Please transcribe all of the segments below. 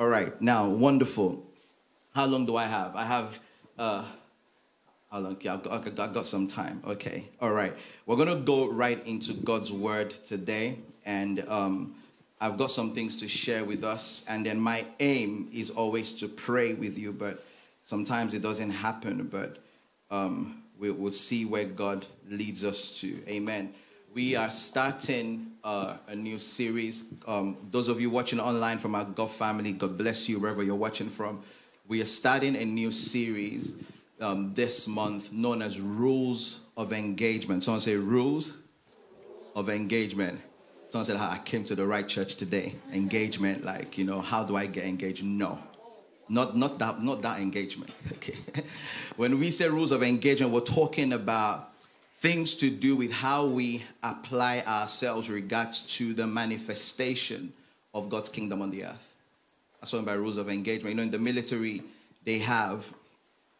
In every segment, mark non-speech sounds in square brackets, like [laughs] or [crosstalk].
All right. Now, wonderful. How long do I have? I have. Uh, how long? Yeah, I've got, I've got some time. Okay. All right. We're going to go right into God's word today. And um, I've got some things to share with us. And then my aim is always to pray with you, but sometimes it doesn't happen. But um, we, will see where God leads us to. Amen. We are starting uh, a new series. Um, those of you watching online from our God family, God bless you wherever you're watching from. We are starting a new series um, this month known as Rules of Engagement. Someone say, Rules of Engagement. Someone said, I came to the right church today. Engagement, like, you know, how do I get engaged? No. Not, not, that, not that engagement. [laughs] Okay. when we say rules of engagement, we're talking about things to do with how we apply ourselves regards to the manifestation of God's kingdom on the earth. That's what by rules of engagement. You know, in the military, they have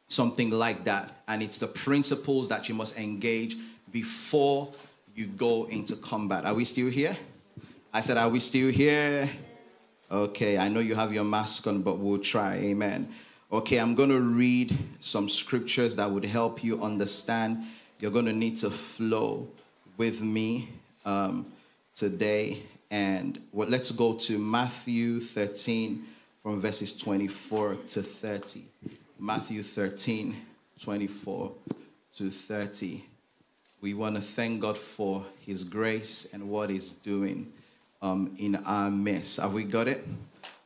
something like that, and it's the principles that you must engage before you go into combat. Are we still here? I said, Are we still here? Okay, I know you have your mask on, but we'll try. Amen. Okay, I'm going to read some scriptures that would help you understand. You're going to need to flow with me um, today. And let's go to Matthew 13 from verses 24 to 30. Matthew 13, 24 to 30. We want to thank God for His grace and what He's doing um, in our midst. Have we got it?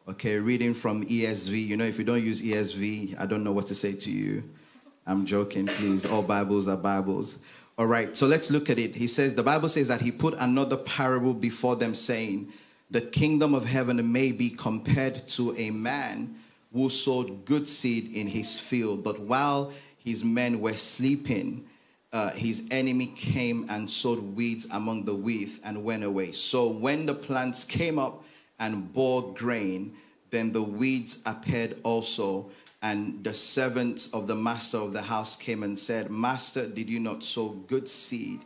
Okay, reading from ESV. You know, if you don't use ESV, I don't know what to say to you. I'm joking, please. All Bibles are Bibles. All right, so let's look at it. He says, the Bible says that he put another parable before them, saying, The kingdom of heaven may be compared to a man who sowed good seed in his field. But while his men were sleeping, uh, his enemy came and sowed weeds among the wheat and went away. So when the plants came up and bore grain, then the weeds appeared also. And the servants of the master of the house came and said, Master, did you not sow good seed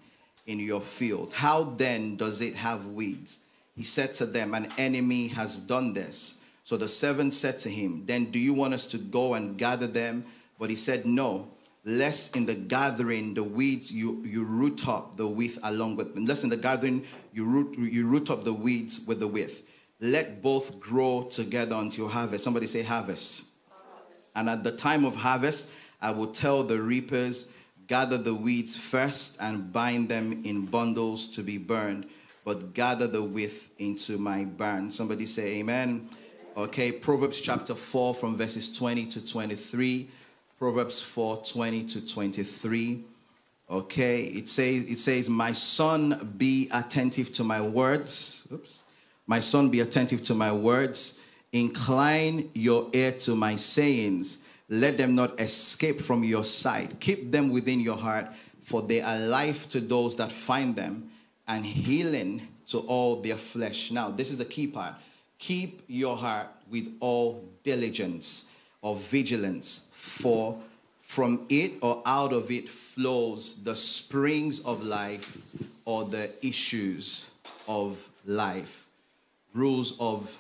in your field? How then does it have weeds? He said to them, An enemy has done this. So the servant said to him, Then do you want us to go and gather them? But he said, No lest in the gathering the weeds you, you root up the wheat along with them. Lest in the gathering you root you root up the weeds with the wheat. Let both grow together until harvest. Somebody say harvest. And at the time of harvest, I will tell the reapers, gather the weeds first and bind them in bundles to be burned, but gather the wheat into my barn. Somebody say amen. Okay, Proverbs chapter 4 from verses 20 to 23. Proverbs 4 20 to 23. Okay, it says, it says, My son, be attentive to my words. Oops. My son, be attentive to my words. Incline your ear to my sayings. Let them not escape from your sight. Keep them within your heart, for they are life to those that find them and healing to all their flesh. Now, this is the key part. Keep your heart with all diligence or vigilance for from it or out of it flows the springs of life or the issues of life. Rules of,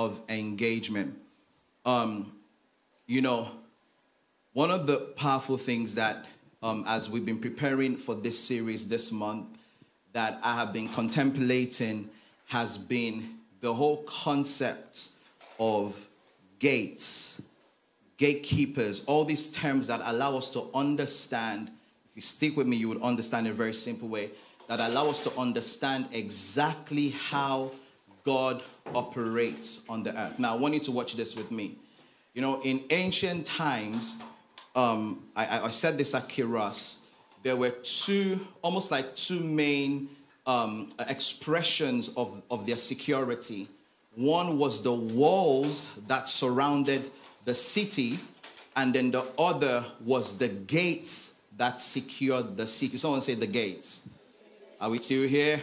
of engagement. Um, you know, one of the powerful things that, um, as we've been preparing for this series this month, that I have been contemplating has been the whole concept of gates gatekeepers, all these terms that allow us to understand. If you stick with me, you would understand in a very simple way that allow us to understand exactly how God operates on the earth. Now, I want you to watch this with me. You know, in ancient times, um, I, I, said this at Kiros, there were two, almost like two main um, expressions of, of their security. One was the walls that surrounded the city, and then the other was the gates that secured the city. Someone say the gates. Are we still here?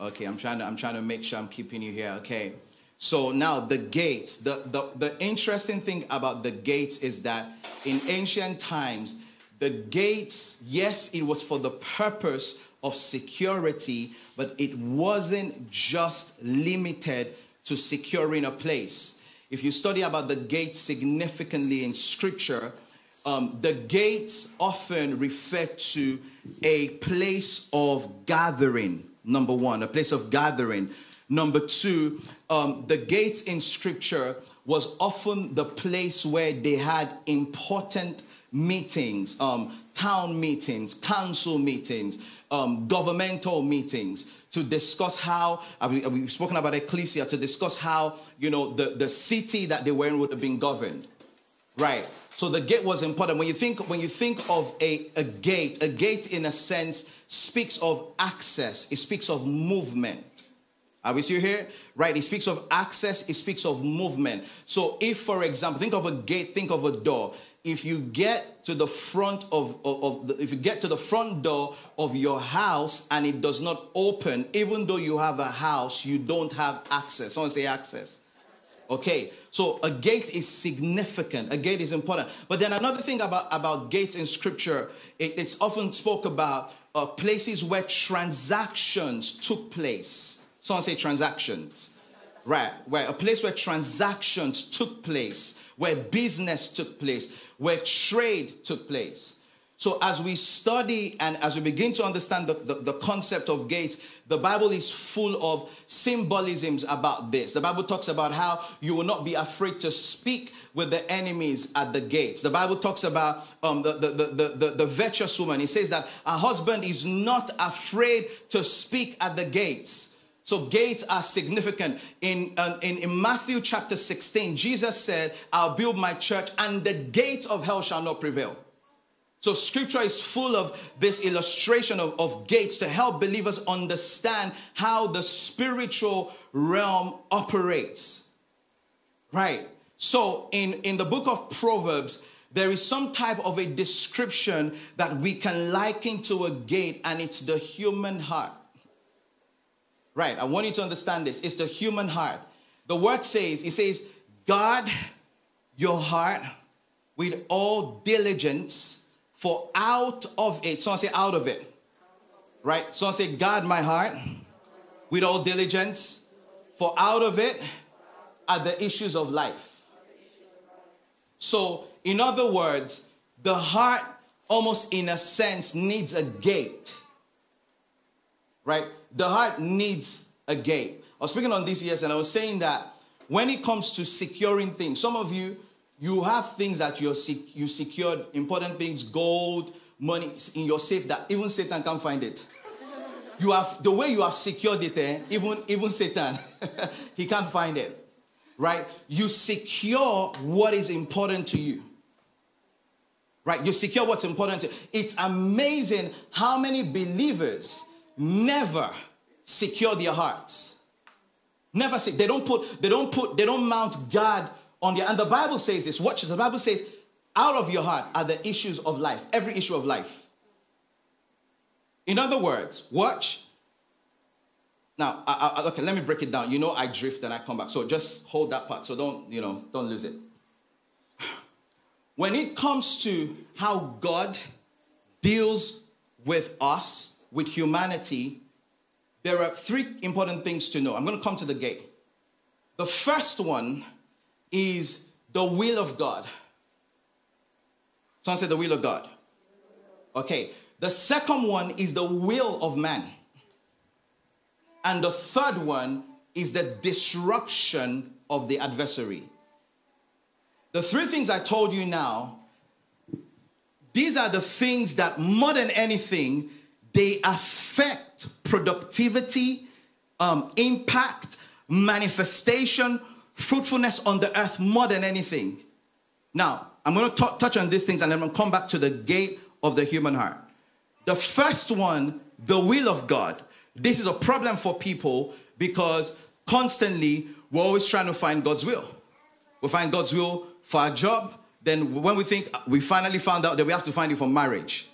Okay, I'm trying to I'm trying to make sure I'm keeping you here. Okay. So now the gates. The, the, the interesting thing about the gates is that in ancient times, the gates, yes, it was for the purpose of security, but it wasn't just limited to securing a place if you study about the gates significantly in scripture, um, the gates often refer to a place of gathering, number one, a place of gathering. Number two, um, the gates in scripture was often the place where they had important meetings, um, town meetings, council meetings, um, governmental meetings to discuss how uh, we, we've spoken about ecclesia to discuss how you know the, the city that they were in would have been governed. Right. So the gate was important. When you think when you think of a, a gate a gate in a sense speaks of access it speaks of movement are we still here right it speaks of access it speaks of movement so if for example think of a gate think of a door if you get to the front of, of, of the, if you get to the front door of your house and it does not open, even though you have a house, you don't have access. Someone say access. Okay, so a gate is significant. A gate is important. But then another thing about, about gates in scripture, it, it's often spoke about uh, places where transactions took place. Someone say transactions. Right, where a place where transactions took place, where business took place where trade took place. So, as we study and as we begin to understand the, the, the, concept of gates, the Bible is full of symbolisms about this. The Bible talks about how you will not be afraid to speak with the enemies at the gates. The Bible talks about um, the, the, the, the, the virtuous woman. It says that a husband is not afraid to speak at the gates. So gates are significant. In, uh, in, in Matthew chapter 16, Jesus said, I'll build my church and the gates of hell shall not prevail. So scripture is full of this illustration of, of gates to help believers understand how the spiritual realm operates. Right. So in, in the book of Proverbs, there is some type of a description that we can liken to a gate, and it's the human heart. Right, I want you to understand this. It's the human heart. The word says, it says, guard your heart with all diligence, for out of it, someone say, out of it. Right? Someone say, guard my heart with all diligence, for out of it are the issues of life. So, in other words, the heart almost in a sense needs a gate. Right? the heart needs a gate. I was speaking on this yes, and I was saying that when it comes to securing things, some of you, you have things that you're sec- you secured, important things, gold, money in your safe that even Satan can't find it. You have the way you have secured it, eh, even, even Satan, [laughs] he can't find it. Right? You secure what is important to you. Right? You secure what's important to you. It's amazing how many believers never secure their hearts. Never say they don't put they don't put they don't mount God on their and the Bible says this. Watch the Bible says, out of your heart are the issues of life, every issue of life. In other words, watch. Now, I, I, okay, let me break it down. You know, I drift and I come back. So just hold that part. So don't, you know, don't lose it. [sighs] When it comes to how God deals with us, with humanity, there are three important things to know. I'm going to come to the gate. The first one is the will of God. Someone say the will of God. Okay. The second one is the will of man. And the third one is the disruption of the adversary. The three things I told you now, these are the things that more than anything they affect productivity, um, impact, manifestation, fruitfulness on the earth more than anything. Now, I'm going to t- touch on these things and then I'm going to come back to the gate of the human heart. The first one, the will of God. This is a problem for people because constantly we're always trying to find God's will. We find God's will for our job. Then when we think we finally found out that we have to find it for marriage,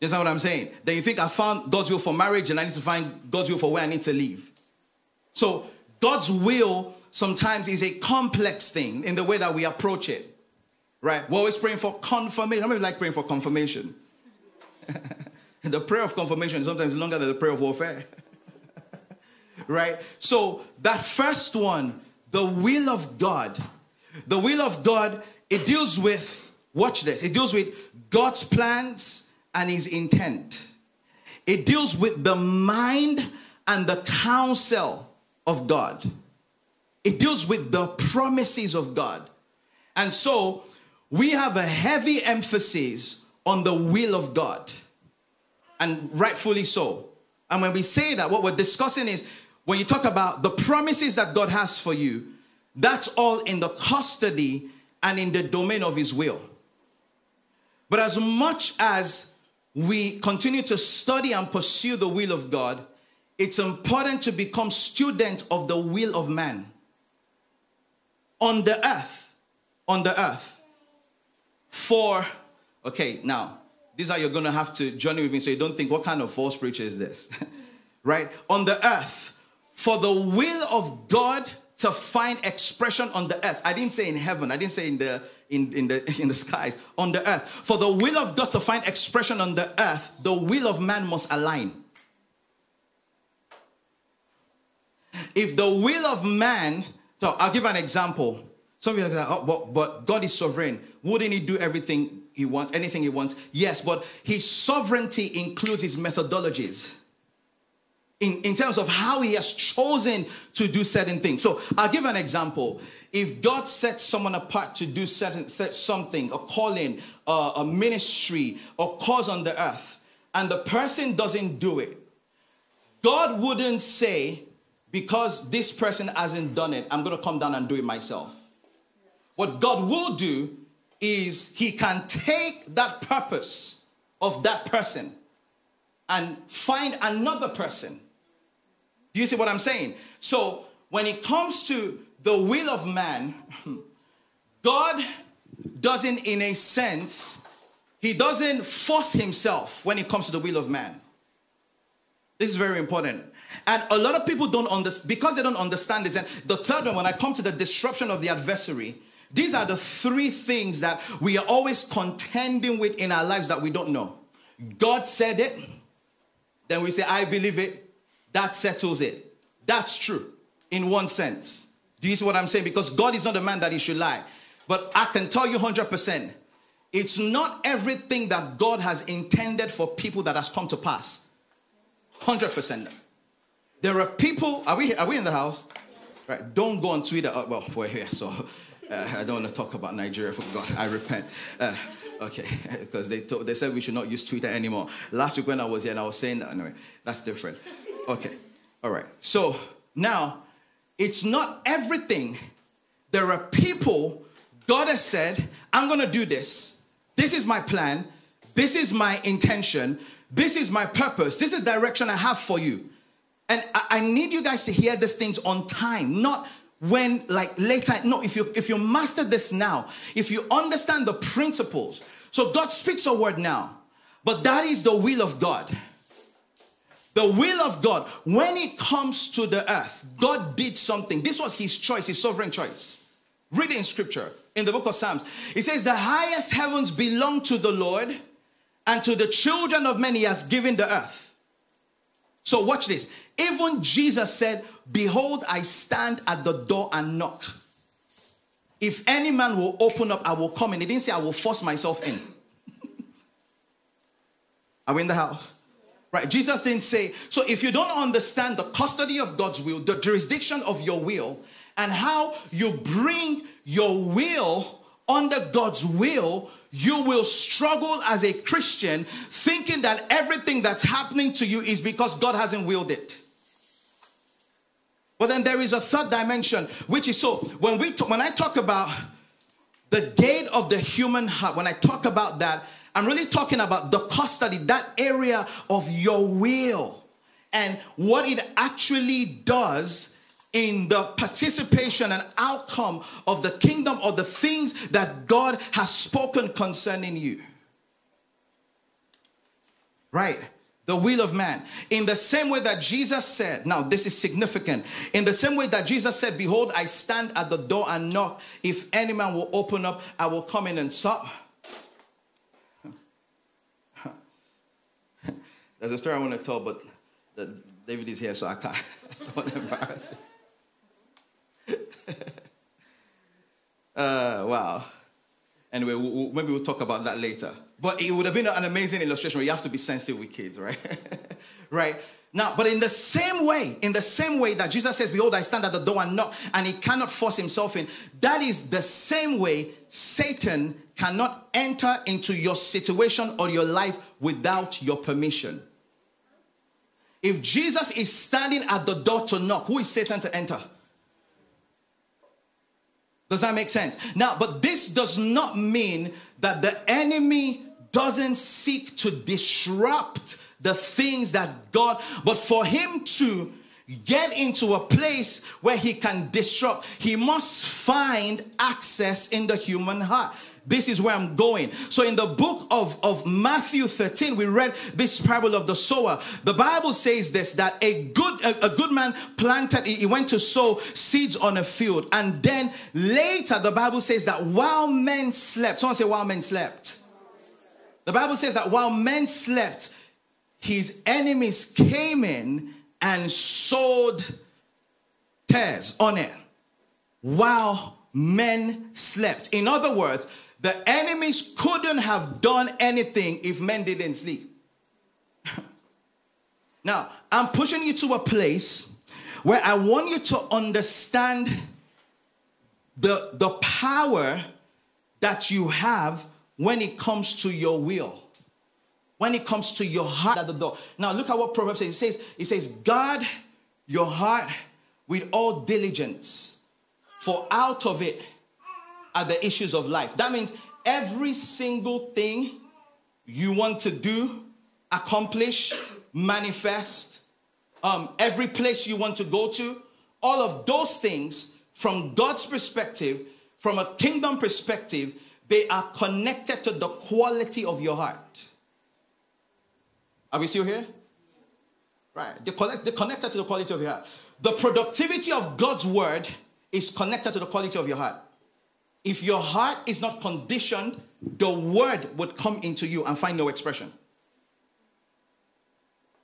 you know what I'm saying? Then you think I found God's will for marriage and I need to find God's will for where I need to live. So God's will sometimes is a complex thing in the way that we approach it. Right? We're always praying for confirmation. How many like praying for confirmation? [laughs] the prayer of confirmation is sometimes longer than the prayer of warfare. [laughs] right? So that first one, the will of God, The will of God, it deals with, watch this, it deals with God's plans and his intent. It deals with the mind and the counsel of God. It deals with the promises of God. And so we have a heavy emphasis on the will of God. And rightfully so. And when we say that, what we're discussing is when you talk about the promises that God has for you, that's all in the custody and in the domain of His will. But as much as we continue to study and pursue the will of God, it's important to become student of the will of man on the earth. On the earth. For, okay, now, these are you're going to have to journey with me so you don't think, what kind of false preacher is this? [laughs] right? On the earth. For the will of God to find expression on the earth. I didn't say in heaven. I didn't say in the in, in the [laughs] in the skies. On the earth. For the will of God to find expression on the earth, the will of man must align. If the will of man, so I'll give an example. Some of you are like, oh, but, but God is sovereign. Wouldn't he do everything he wants, anything he wants? Yes, but his sovereignty includes his methodologies in, in terms of how he has chosen to do certain things. So I'll give an example. If God sets someone apart to do certain something, a calling, uh, a ministry, or cause on the earth, and the person doesn't do it, God wouldn't say, because this person hasn't done it, I'm going to come down and do it myself. What God will do is He can take that purpose of that person and find another person do you see what I'm saying? So when it comes to the will of man, [laughs] God doesn't, in a sense, he doesn't force himself when it comes to the will of man. This is very important. And a lot of people don't understand, because they don't understand this. And the third one, when I come to the disruption of the adversary, these are the three things that we are always contending with in our lives that we don't know. God said it, then we say, I believe it, that settles it. That's true in one sense. Do you see what I'm saying? Because God is not a man that he should lie. But I can tell you 100%, it's not everything that God has intended for people that has come to pass. 100%. There are people, are we, are we in the house? Right, don't go on Twitter. Oh, well, we're here, so uh, I don't want to talk about Nigeria. For God, I repent. Uh, okay, [laughs] because they, they said we should not use Twitter anymore. Last week when I was here and I was saying, that, anyway, that's different. Okay. All right. So now it's not everything. There are people, God has said, I'm going to do this. This is my plan. This is my intention. This is my purpose. This is direction I have for you. And I, I need you guys to hear these things on time, not when like later. No, if you if you master this now, if you understand the principles. So God speaks a word now, but that is the will of God. The will of God, when it comes to the earth, God did something. This was his choice, his sovereign choice. Read it in scripture, in the book of Psalms. It says, The highest heavens belong to the Lord, and to the children of men he has given the earth. So, watch this. Even Jesus said, Behold, I stand at the door and knock. If any man will open up, I will come in. He didn't say, I will force myself in. Are we in the house? Right? Jesus didn't say, so if you don't understand the custody of God's will, the jurisdiction of your will, and how you bring your will under God's will, you will struggle as a Christian thinking that everything that's happening to you is because God hasn't willed it. But then there is a third dimension, which is so when we when I talk about the gate of the human heart, when I talk about that, I'm really talking about the custody, that area of your will, and what it actually does in the participation and outcome of the kingdom or the things that God has spoken concerning you. Right? The will of man. In the same way that Jesus said, now this is significant. In the same way that Jesus said, Behold, I stand at the door and knock. If any man will open up, I will come in and sup [laughs] There's a story I want to tell, but David is here, so I can't. [laughs] I don't embarrass him. [laughs] Uh, wow. Anyway, we'll, maybe we'll talk about that later. But it would have been an amazing illustration where you have to be sensitive with kids, right? [laughs] right? Now, but in the same way, in the same way that Jesus says, Behold, I stand at the door and knock, and he cannot force himself in, that is the same way Satan cannot enter into your situation or your life without your permission. If Jesus is standing at the door to knock, who is Satan to enter? Does that make sense? Now, but this does not mean that the enemy doesn't seek to disrupt the things that God, but for him to get into a place where he can disrupt, he must find access in the human heart. This is where I'm going. So, in the book of, of Matthew 13, we read this parable of the sower. The Bible says this that a good a, a good man planted, he went to sow seeds on a field. And then later, the Bible says that while men slept, someone say, while men slept. The Bible says that while men slept, his enemies came in and sowed tares on it while men slept. In other words, the enemies couldn't have done anything if men didn't sleep. [laughs] now, I'm pushing you to a place where I want you to understand the, the power that you have when it comes to your will. When it comes to your heart at the door. Now look at what Proverbs says. It says, it says, guard your heart with all diligence, for out of it are the issues of life. That means every single thing you want to do, accomplish, manifest, um, every place you want to go to, all of those things from God's perspective, from a kingdom perspective, they are connected to the quality of your heart. Are we still here? Right. They connect, they're connected to the quality of your heart. The productivity of God's word is connected to the quality of your heart. If your heart is not conditioned, the word would come into you and find no expression.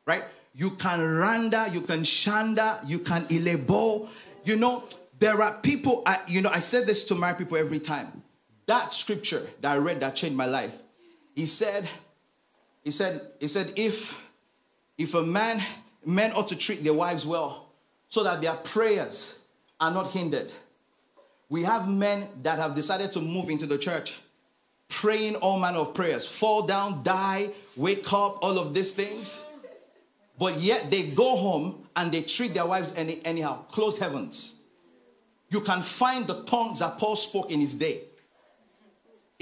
Right? You can randa, you can shanda, you can ilebo. You know, there are people, I, you know, I said this to my people every time. That scripture that I read that changed my life. He said, he said, he said, if if a man, men ought to treat their wives well so that their prayers are not hindered. We have men that have decided to move into the church, praying all manner of prayers, fall down, die, wake up, all of these things. But yet they go home and they treat their wives any, anyhow. Closed heavens. You can find the tongues that Paul spoke in his day.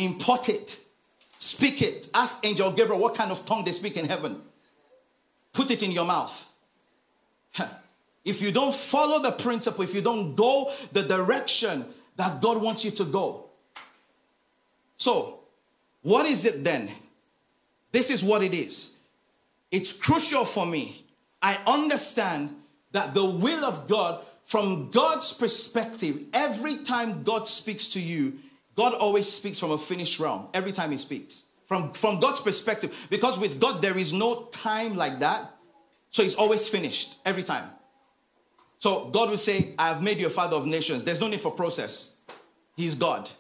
Import it. Speak it. Ask Angel Gabriel what kind of tongue they speak in heaven. Put it in your mouth. If you don't follow the principle, if you don't go the direction that God wants you to go. So, what is it then? This is what it is. It's crucial for me. I understand that the will of God, from God's perspective, every time God speaks to you, God always speaks from a finished realm. Every time He speaks. From, from God's perspective. Because with God, there is no time like that. So He's always finished every time. So God will say, I have made you a father of nations. There's no need for process. He's God.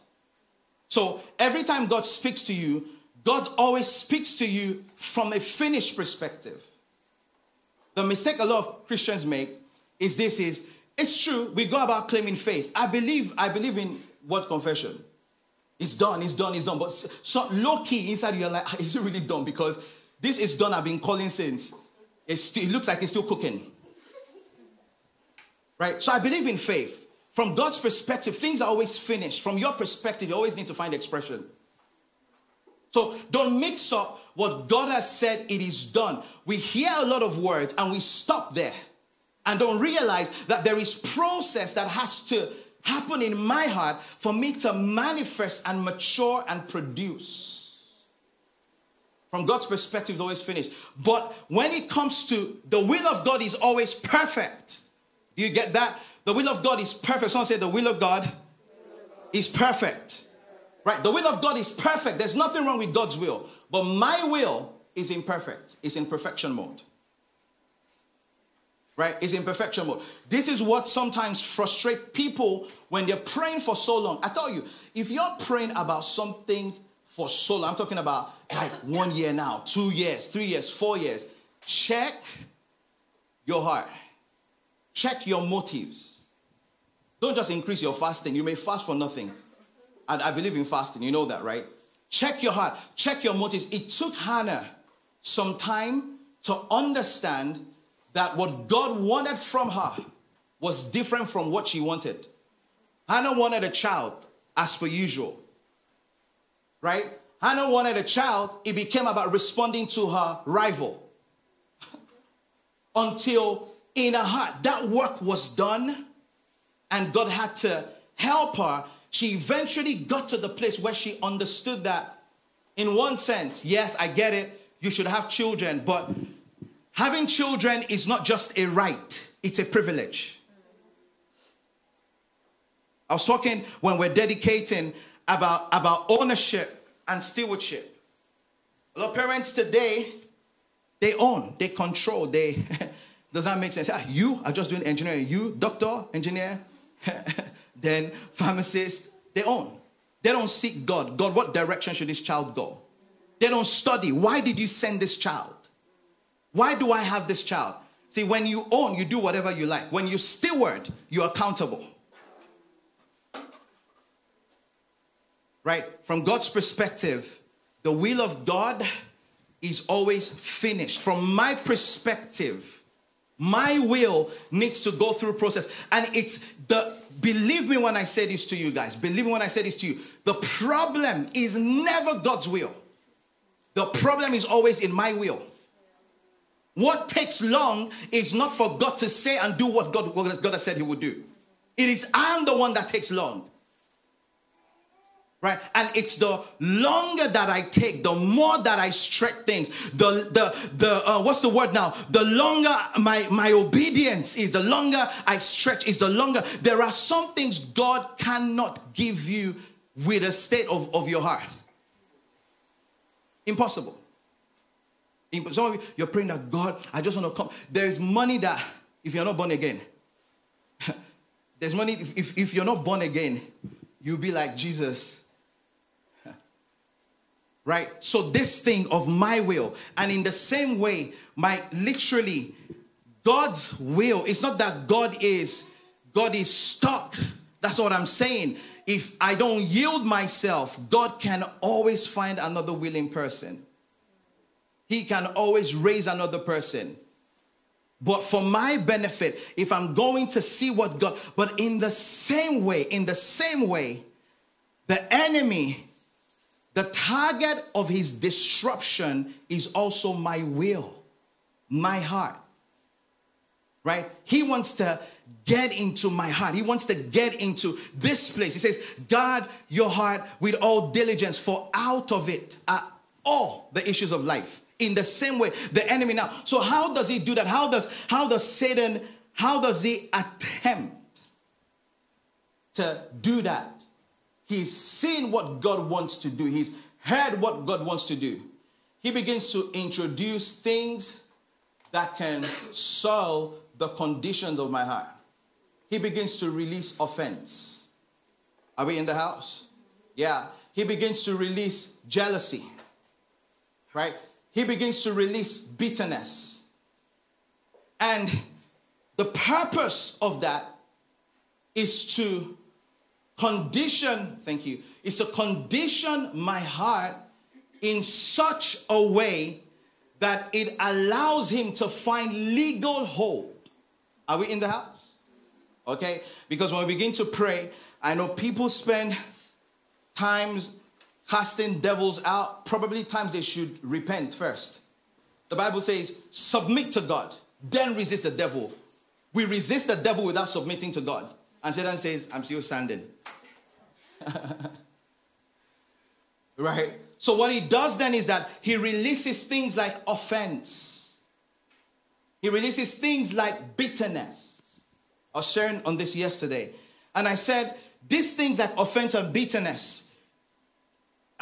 So every time God speaks to you, God always speaks to you from a finished perspective. The mistake a lot of Christians make is this is it's true, we go about claiming faith. I believe, I believe in word confession. It's done, it's done, it's done. But so low key inside you're like, ah, is it really done? Because this is done, I've been calling since. It's, it looks like it's still cooking. Right? So I believe in faith. From God's perspective, things are always finished. From your perspective, you always need to find expression. So don't mix up what God has said, it is done. We hear a lot of words and we stop there and don't realize that there is process that has to happen in my heart for me to manifest and mature and produce. From God's perspective, it's always finished. But when it comes to the will of God is always perfect. Do you get that? The will of God is perfect. Someone say the will of God is perfect. Right? The will of God is perfect. There's nothing wrong with God's will. But my will is imperfect. It's in perfection mode. Right? Is in perfection mode. This is what sometimes frustrates people when they're praying for so long. I tell you, if you're praying about something for so long, I'm talking about like one year now, two years, three years, four years, check your heart, check your motives. Don't just increase your fasting. You may fast for nothing. And I believe in fasting, you know that, right? Check your heart, check your motives. It took Hannah some time to understand that what God wanted from her was different from what she wanted. Hannah wanted a child as per usual, right? Hannah wanted a child, it became about responding to her rival. [laughs] Until in her heart, that work was done, and God had to help her. She eventually got to the place where she understood that, in one sense, yes, I get it, you should have children, but having children is not just a right, it's a privilege. I was talking when we're dedicating about, about ownership and stewardship. A lot of parents today, they own, they control, they [laughs] does that make sense? Ah, you are just doing engineering, you, doctor, engineer, [laughs] then pharmacist, they own. They don't seek God. God, what direction should this child go? They don't study. Why did you send this child? Why do I have this child? See, when you own, you do whatever you like. When you steward, you're accountable. Right? From God's perspective, the will of God is always finished. From my perspective, my will needs to go through process. And it's the believe me when I say this to you guys, believe me when I say this to you. The problem is never God's will. The problem is always in my will. What takes long is not for God to say and do what God, what God has said He would do. It is I'm the one that takes long. Right? And it's the longer that I take, the more that I stretch things, the the the uh, what's the word now? The longer my my obedience is, the longer I stretch is the longer. There are some things God cannot give you with a state of, of your heart. Impossible. Some of you, you're praying that God, I just want to come. There is money that, if you're not born again, [laughs] there's money, if, if, if you're not born again, you'll be like Jesus. [laughs] Right? So, this thing of my will, and in the same way, my literally, God's will, it's not that God is, God is stuck. That's what I'm saying. If I don't yield myself, God can always find another willing person he can always raise another person. But for my benefit, if I'm going to see what God, but in the same way, in the same way, the enemy, the target of his disruption is also my will, my heart. Right? He wants to get into my heart. He wants to get into this place. He says, guard your heart with all diligence, for out of it are all the issues of life in the same way the enemy now. So how does he do that? How does how does satan how does he attempt to do that? He's seen what god wants to do. He's heard what god wants to do. He begins to introduce things that can solve the conditions of my heart. He begins to release offense. Are we in the house? Yeah. He begins to release jealousy. Right he begins to release bitterness. And the purpose of that is to condition, thank you, is to condition my heart in such a way that it allows him to find legal hold. Are we in the house? Okay? Because when we begin to pray, I know people spend times casting devils out, probably times they should repent first. The Bible says, submit to God, then resist the devil. We resist the devil without submitting to God. And Satan says, I'm still standing. [laughs] right? So, what he does then is that he releases things like offense, he releases things like bitterness. I was sharing on this yesterday. And I said, these things like offense and bitterness,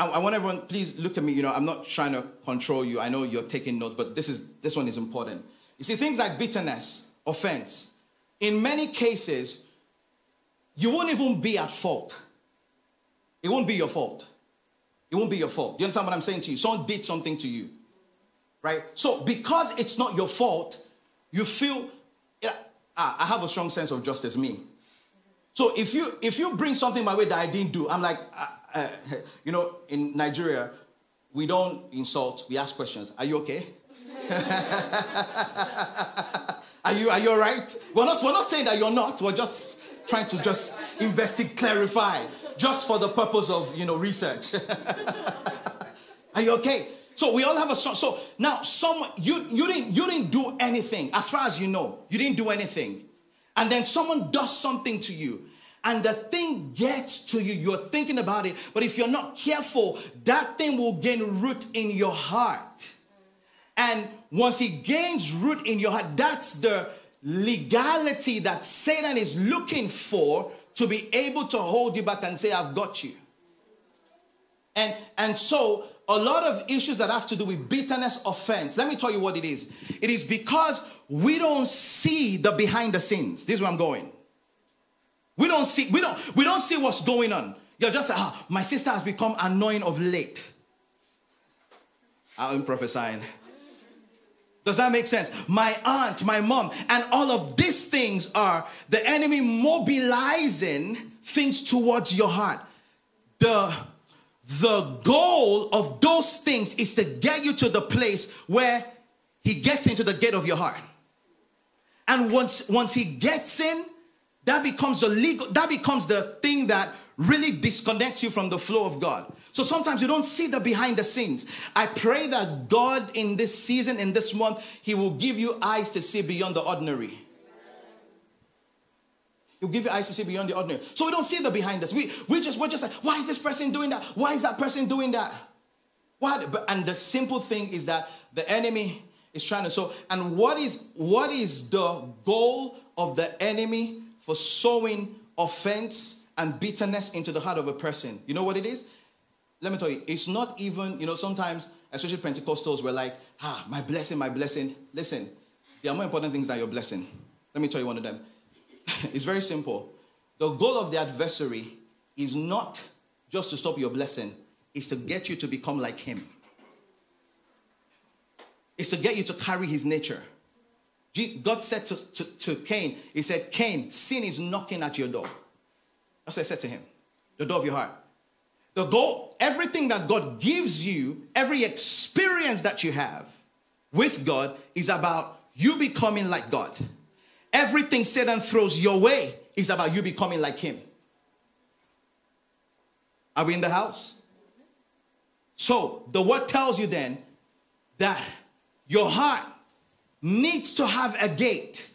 I, I, want everyone, please look at me. You know, I'm not trying to control you. I know you're taking notes, but this is this one is important. You see, things like bitterness, offense, in many cases, you won't even be at fault. It won't be your fault. It won't be your fault. Do you understand what I'm saying to you? Someone did something to you. Right? So, because it's not your fault, you feel, yeah, ah, I have a strong sense of justice, me. So if you if you bring something my way that I didn't do, I'm like, uh, uh, [laughs] you know, in Nigeria, we don't insult, we ask questions. Are you okay? [laughs] are you are you all right? We're not we're not saying that you're not. We're just trying to just investigate, clarify, just for the purpose of you know research. [laughs] are you okay? So we all have a so, so now some you you didn't you didn't do anything as far as you know. You didn't do anything. And then someone does something to you and the thing gets to you, you're thinking about it, but if you're not careful, that thing will gain root in your heart. And once it gains root in your heart, that's the legality that Satan is looking for to be able to hold you back and say, I've got you. And, and so, a lot of issues that have to do with bitterness, offense, let me tell you what it is. It is because we don't see the behind the scenes. This is where I'm going. We don't see, we don't, we don't see what's going on. You're just like, ah, my sister has become annoying of late. I'm prophesying. Does that make sense? My aunt, my mom, and all of these things are the enemy mobilizing things towards your heart. The, the goal of those things is to get you to the place where he gets into the gate of your heart. And once, once he gets in, that becomes the legal, that becomes the thing that really disconnects you from the flow of God. So sometimes you don't see the behind the scenes. I pray that God in this season, in this month, He will give you eyes to see beyond the ordinary. He'll give you eyes to see beyond the ordinary. So we don't see the behind us. We, we just, we're just like, why is this person doing that? Why is that person doing that? What? And the simple thing is that the enemy is trying to so and what is what is the goal of the enemy for sowing offense and bitterness into the heart of a person. You know what it is? Let me tell you, it's not even, you know, sometimes, especially Pentecostals, we're like, ah, my blessing, my blessing. Listen, there are more important things than your blessing. Let me tell you one of them. [laughs] it's very simple. The goal of the adversary is not just to stop your blessing, it's to get you to become like him. It's to get you to carry his nature. God said to, to, to Cain, He said, Cain, sin is knocking at your door. That's what I said to him. The door of your heart. The goal, everything that God gives you, every experience that you have with God is about you becoming like God. Everything Satan throws your way is about you becoming like Him. Are we in the house? So the word tells you then that your heart needs to have a gate.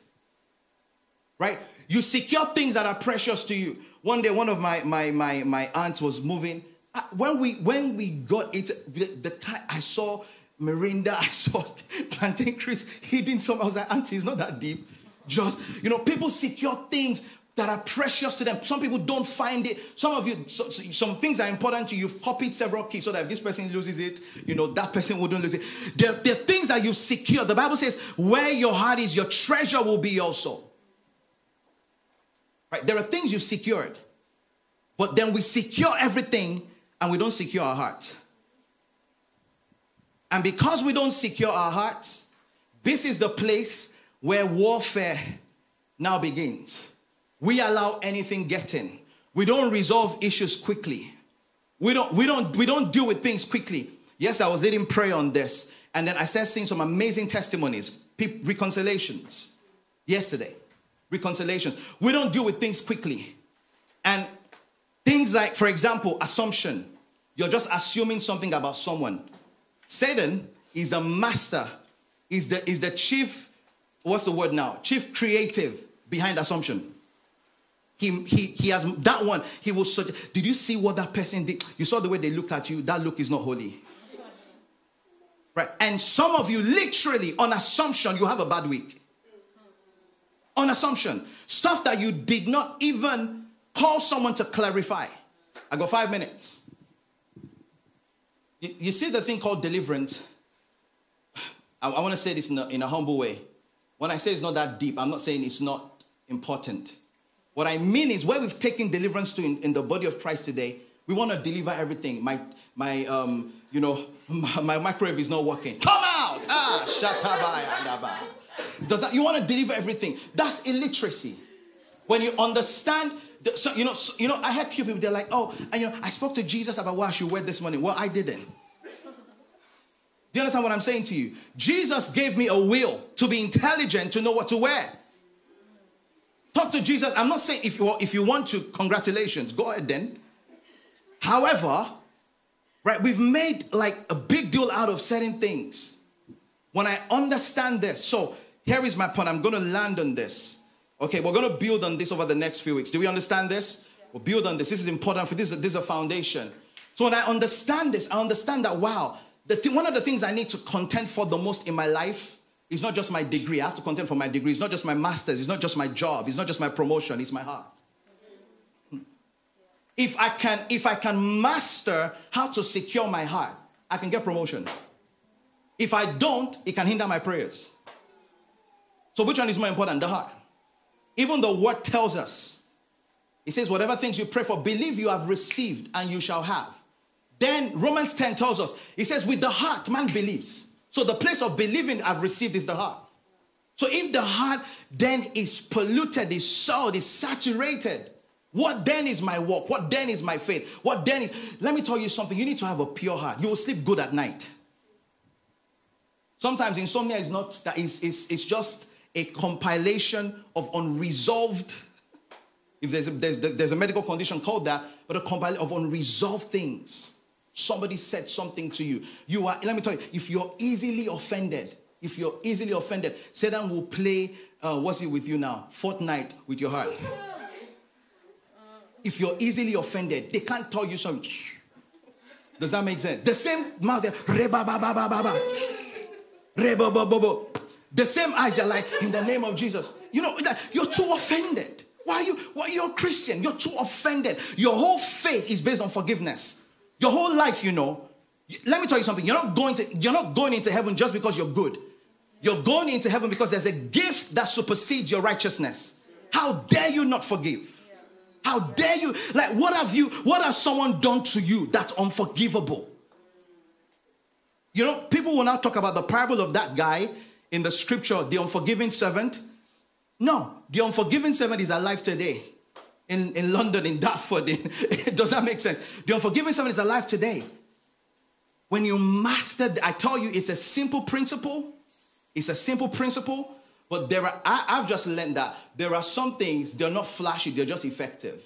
Right? You secure things that are precious to you. One day, one of my my my my aunts was moving. Uh, when we when we got into the, the I saw Mirinda, [laughs] I saw plantain crisp hidden some. I was like, Auntie, it's not that deep. Just you know, people secure things that are precious to them. Some people don't find it. Some of you, so, so, some things are important to you. You've copied several keys so that if this person loses it, you know, that person wouldn't lose it. There, there are things that you've secured. The Bible says, where your heart is, your treasure will be also. Right? There are things you've secured. But then we secure everything and we don't secure our hearts. And because we don't secure our hearts, this is the place where warfare now begins we allow anything get in. We don't resolve issues quickly. We don't, we don't, we don't deal with things quickly. Yes, I was leading prayer on this, and then I started seeing some amazing testimonies, reconciliations yesterday. Reconciliations. We don't deal with things quickly. And things like, for example, assumption. You're just assuming something about someone. Satan is the master, is the, is the chief, what's the word now? Chief creative behind assumption. He, he, he has that one. He will suggest, Did you see what that person did? You saw the way they looked at you. That look is not holy. Right? And some of you, literally, on assumption, you have a bad week. On assumption. Stuff that you did not even call someone to clarify. I got five minutes. You, you see the thing called deliverance? I, I want to say this in a, in a humble way. When I say it's not that deep, I'm not saying it's not important. What I mean is where we've taken deliverance to in, in the body of Christ today, we want to deliver everything. My, my, um, you know, [laughs] my, my microwave is not working. Come out! Ah, shatabaya, Does that? You want to deliver everything? That's illiteracy. When you understand, so you know, so, you know, I had few people. They're like, oh, and you know, I spoke to Jesus about what I should wear this morning. Well, I didn't. Do you understand what I'm saying to you? Jesus gave me a will to be intelligent to know what to wear. Talk to Jesus. I'm not saying if you if you want to, congratulations, go ahead then. However, right, we've made like a big deal out of certain things. When I understand this, so here is my point. I'm going to land on this. Okay, we're going to build on this over the next few weeks. Do we understand this? We'll build on this. This is important for this. This is a foundation. So when I understand this, I understand that wow, the th- one of the things I need to contend for the most in my life it's not just my degree. I have to contend for my degree. It's not just my master's. It's not just my job. It's not just my promotion. It's my heart. If I can, if I can master how to secure my heart, I can get promotion. If I don't, it can hinder my prayers. So which one is more important? The heart. Even the word tells us. It says, whatever things you pray for, believe you have received and you shall have. Then Romans 10 tells us, it says, with the heart man believes so the place of believing I've received is the heart. So if the heart then is polluted, is soiled, is saturated, what then is my walk? What then is my faith? What then is, let me tell you something. You need to have a pure heart. You will sleep good at night. Sometimes insomnia is not, that is, is, is just a compilation of unresolved, if there's a, there's, there's a medical condition called that, but a compilation of unresolved things. Somebody said something to you. You are, let me tell you, if you're easily offended, if you're easily offended, Satan will play, uh, what's it with you now? Fortnite with your heart. If you're easily offended, they can't tell you something. Does that make sense? The same mouth, the same eyes are like, in the name of Jesus. You know, you're too offended. Why are you, why you're a Christian? You're too offended. Your whole faith is based on forgiveness. Your whole life, you know. Let me tell you something. You're not going to you're not going into heaven just because you're good. You're going into heaven because there's a gift that supersedes your righteousness. How dare you not forgive? How dare you? Like, what have you, what has someone done to you that's unforgivable? You know, people will now talk about the parable of that guy in the scripture, the unforgiving servant. No, the unforgiving servant is alive today in, in London, in Dartford. In, [laughs] does that make sense? The unforgiving servant is alive today. When you master, I tell you, it's a simple principle. It's a simple principle, but there are, I, I've just learned that there are some things, they're not flashy, they're just effective.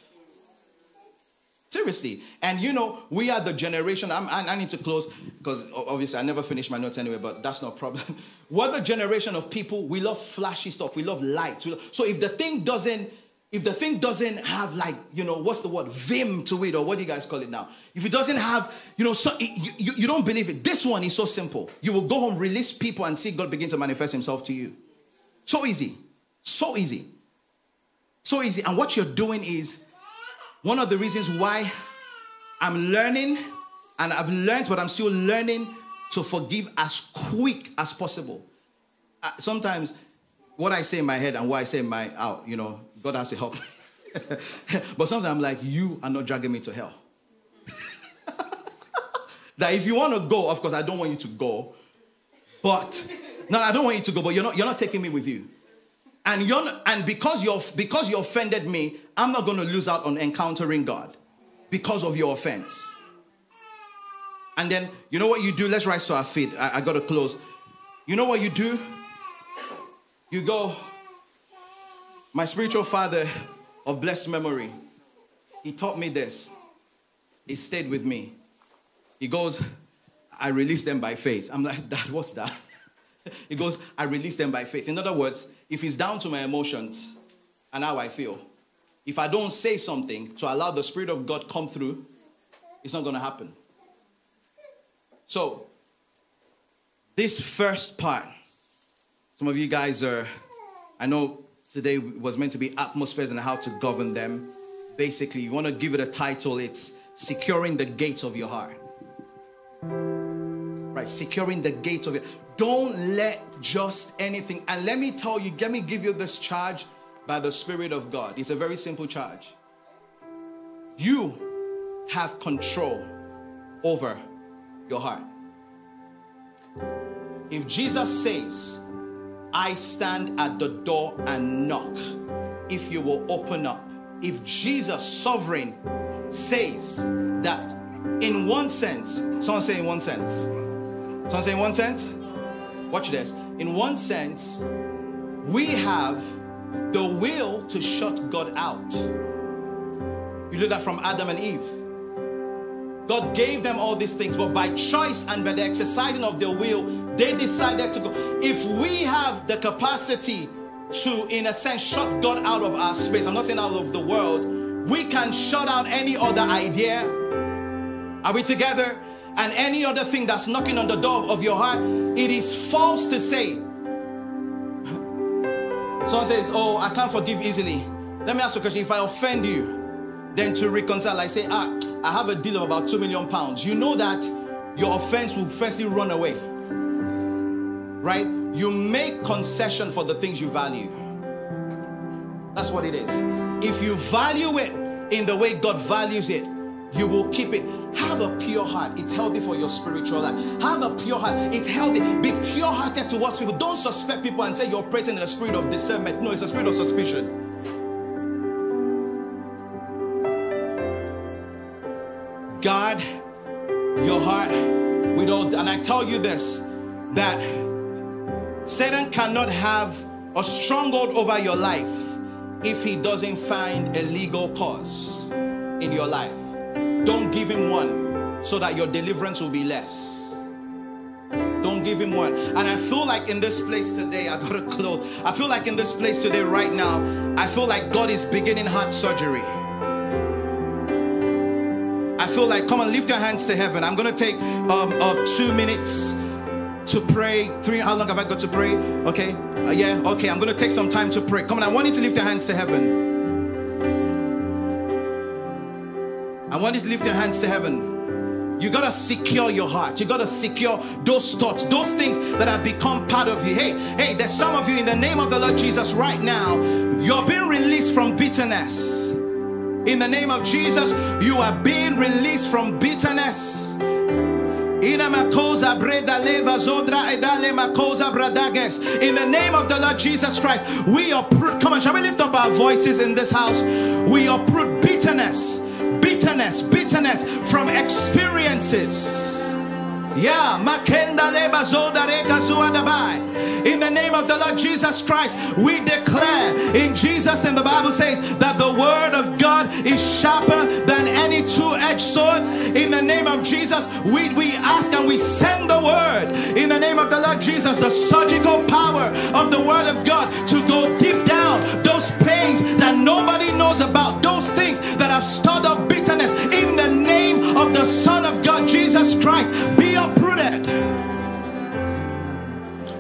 Seriously. And you know, we are the generation, I'm, I, I need to close because obviously I never finish my notes anyway, but that's no problem. [laughs] We're the generation of people, we love flashy stuff, we love lights. So if the thing doesn't if the thing doesn't have like you know what's the word? Vim to it or what do you guys call it now? If it doesn't have you know so, you, you, you don't believe it. This one is so simple. You will go home release people and see god begin to manifest himself to you. So easy. So easy. So easy. And what you're doing is one of the reasons why i'm learning and i've learned but i'm still learning to forgive as quick as possible. Uh, sometimes what i say in my head and what i say in my out you know God has to help [laughs] but sometimes I'm like, you are not dragging me to hell. [laughs] that if you want to go, of course, I don't want you to go. But no, I don't want you to go, but you're not, you're not taking me with you. And you're not, and because you're because you offended me, I'm not going to lose out on encountering God because of your offense. And then you know what you do? Let's rise to our feet. I, I got to close. You know what you do? You go, my spiritual father of blessed memory, he taught me this. He stayed with me. He goes, I release them by faith. I'm like, Dad, what's that? [laughs] he goes, I release them by faith. In other words, if it's down to my emotions and how I feel, if I don't say something to allow the Spirit of God come through, it's not going to happen. So, this first part, some of you guys are, I know Today was meant to be atmospheres and how to govern them. Basically, you want to give it a title, it's Securing the Gates of Your Heart. Right, securing the gates of your don't let just anything. And let me tell you, let me give you this charge by the Spirit of God. It's a very simple charge. You have control over your heart. If Jesus says, I stand at the door and knock, if you will open up, if Jesus, sovereign, says that in one sense, someone say in one sense, someone say in one sense, watch this. In one sense, we have the will to shut God out. You do that from Adam and Eve. God gave them all these things, but by choice and by the exercising of their will, they decided to go. If we have the capacity to, in a sense, shut God out of our space, I'm not saying out of the world, we can shut out any other idea. Are we together? And any other thing that's knocking on the door of your heart, it is false to say. Someone says, Oh, I can't forgive easily. Let me ask you a question. If I offend you, then to reconcile, I say, Ah, I have a deal of about two million pounds. You know that your offense will firstly run away. Right? You make concession for the things you value. That's what it is. If you value it in the way God values it, you will keep it. Have a pure heart. It's healthy for your spiritual life. Have a pure heart. It's healthy. Be pure hearted towards people. Don't suspect people and say you're operating in a spirit of discernment. No, it's a spirit of suspicion. guard your heart with all and I tell you this that Satan cannot have a stronghold over your life if he doesn't find a legal cause in your life. Don't give him one so that your deliverance will be less. Don't give him one. And I feel like in this place today, I gotta close. I feel like in this place today, right now, I feel like God is beginning heart surgery. I feel like, come on, lift your hands to heaven. I'm to take um, uh, two minutes to pray. Three, how long have I got to pray? Okay, uh, yeah, okay, I'm to take some time to pray. Come on, I want you to lift your hands to heaven. I want you to lift your hands to heaven. You gotta secure your heart. You gotta secure those thoughts, those things that have become part of you. Hey, hey, there's some of you in the name of the Lord Jesus right now. You're being released from bitterness. In the name of Jesus, you are being released from bitterness. In the name of the Lord Jesus Christ, we uproot. Come on, shall we lift up our voices in this house? We uproot bitterness, bitterness, bitterness from experiences. Yeah, makenda leba. In the name of the Lord Jesus Christ, we declare in Jesus, and the Bible says that the word of God is sharper than any two edged sword. In the name of Jesus, we, we ask and we send the word in the name of the Lord Jesus, the surgical power of the word of God to go deep down those pains that nobody knows about, those things that have stirred up bitterness. In the name of the Son of God, Jesus Christ, uprooted.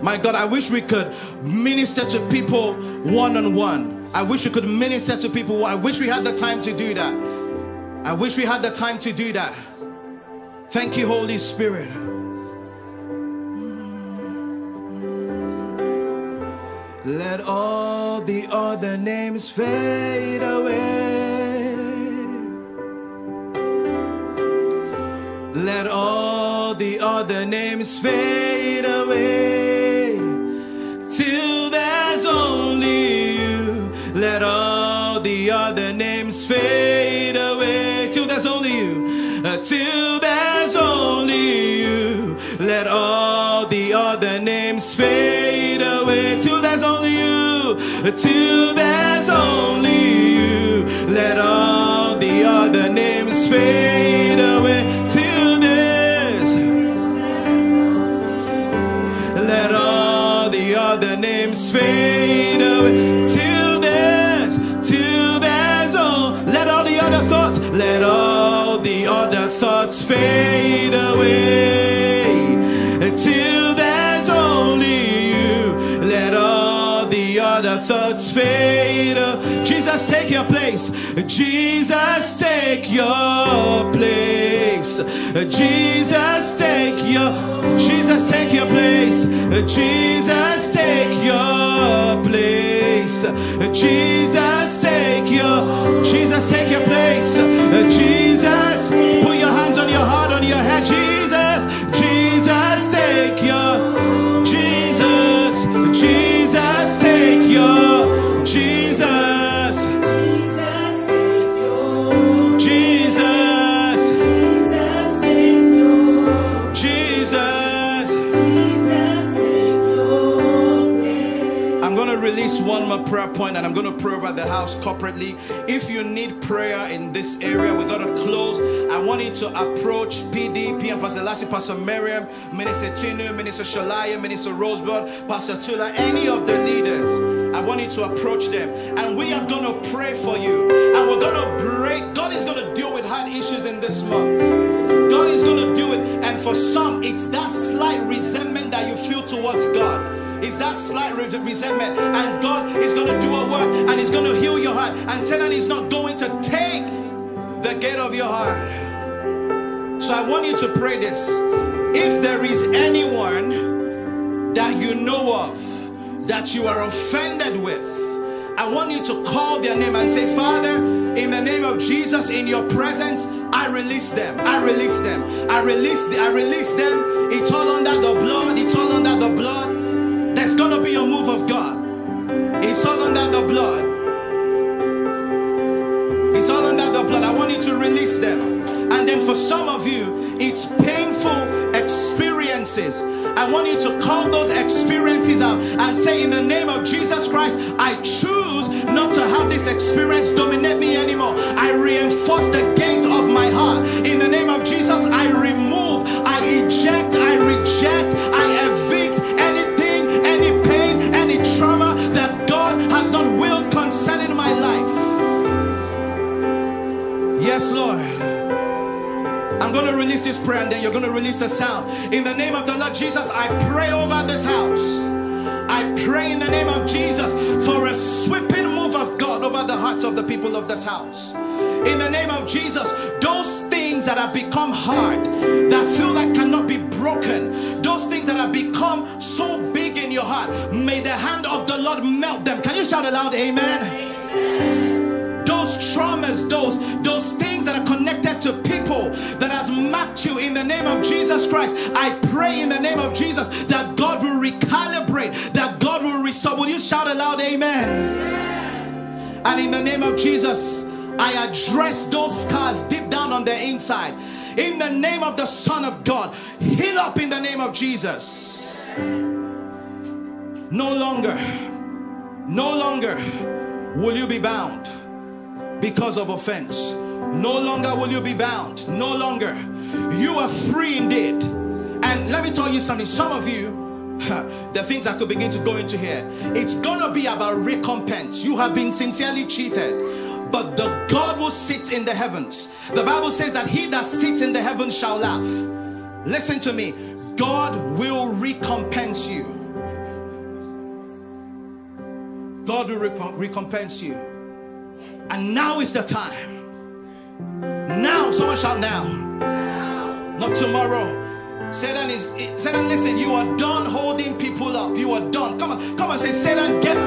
My God, I wish we could minister to people one on one. I wish we could minister to people. I wish we had the time to do that. I wish we had the time to do that. Thank you, Holy Spirit. Let all the other names fade away. Other names fade away till there's only you. Let all the other names fade away till there's only you. Uh, till there's only you. Let all the other names fade away till there's only you. Uh, till there's fade away. Till there's till there's all. Let all the other thoughts let all the other thoughts fade away. Till there's only you let all the other thoughts fade away. Jesus take your place. Jesus take your place Jesus, take your Jesus, take your place. Jesus, take your place. Jesus, take your Jesus, take your place. Jesus, prayer point and I'm going to pray over the house corporately. If you need prayer in this area, we got to close. I want you to approach PDP and Pastor Lassie, Pastor Miriam, Minister Tinu, Minister Shalaya, Minister Rosebud, Pastor Tula, any of the leaders. I want you to approach them and we are going to pray for you. And we're going to break. God is going to deal with hard issues in this month. God is going to do it. And for some, it's that slight resentment that you feel towards God. It's that slight re- resentment. And God is going to do a work and He's going to heal your heart. And Satan is not going to take the gate of your heart. So I want you to pray this. If there is anyone that you know of that you are offended with, I want you to call their name and say, Father, in the name of Jesus, in your presence, I release them. I release them. I release the, I release them. It's all under the blood. It's all under the blood. A move of God. It's all under the blood. It's all under the blood. I want you to release them. And then for some of you, it's painful experiences. I want you to call those experiences out and say, In the name of Jesus Christ, I choose not to have this experience dominate me anymore. I reinforce the gate of my heart. In the name of Jesus, I remove, Lord. I'm going to release this prayer and then you're going to release a sound. In the name of the Lord Jesus, I pray over this house. I pray in the name of Jesus for a sweeping move of God over the hearts of the people of this house. In the name of Jesus, those things that have become hard, that feel like cannot be broken, those things that have become so big in your heart, may the hand of the Lord melt them. Can you shout aloud, Amen? those traumas, those people that has marked you in the name of Jesus Christ. I pray in the name of Jesus that God will recalibrate, that God will restore. Will you shout aloud, Amen? And in the name of Jesus, I address those scars deep down on the inside. In the name of the Son of God, heal up in the name of Jesus. No longer, no longer will you be bound because of offense. No longer will you be bound. No longer. You are free indeed. And let me tell you something. Some of you, [laughs] the things I could begin to go into here, it's gonna be about recompense. You have been sincerely cheated. But the God will sit in the heavens. The Bible says that he that sits in the heavens shall laugh. Listen to me. God will recompense you. God will recom- recompense you. And now is the time. Now, someone shout now. Not tomorrow. Satan is Satan, listen, you are done holding people up. You are done. Come on, come on, say, Satan, get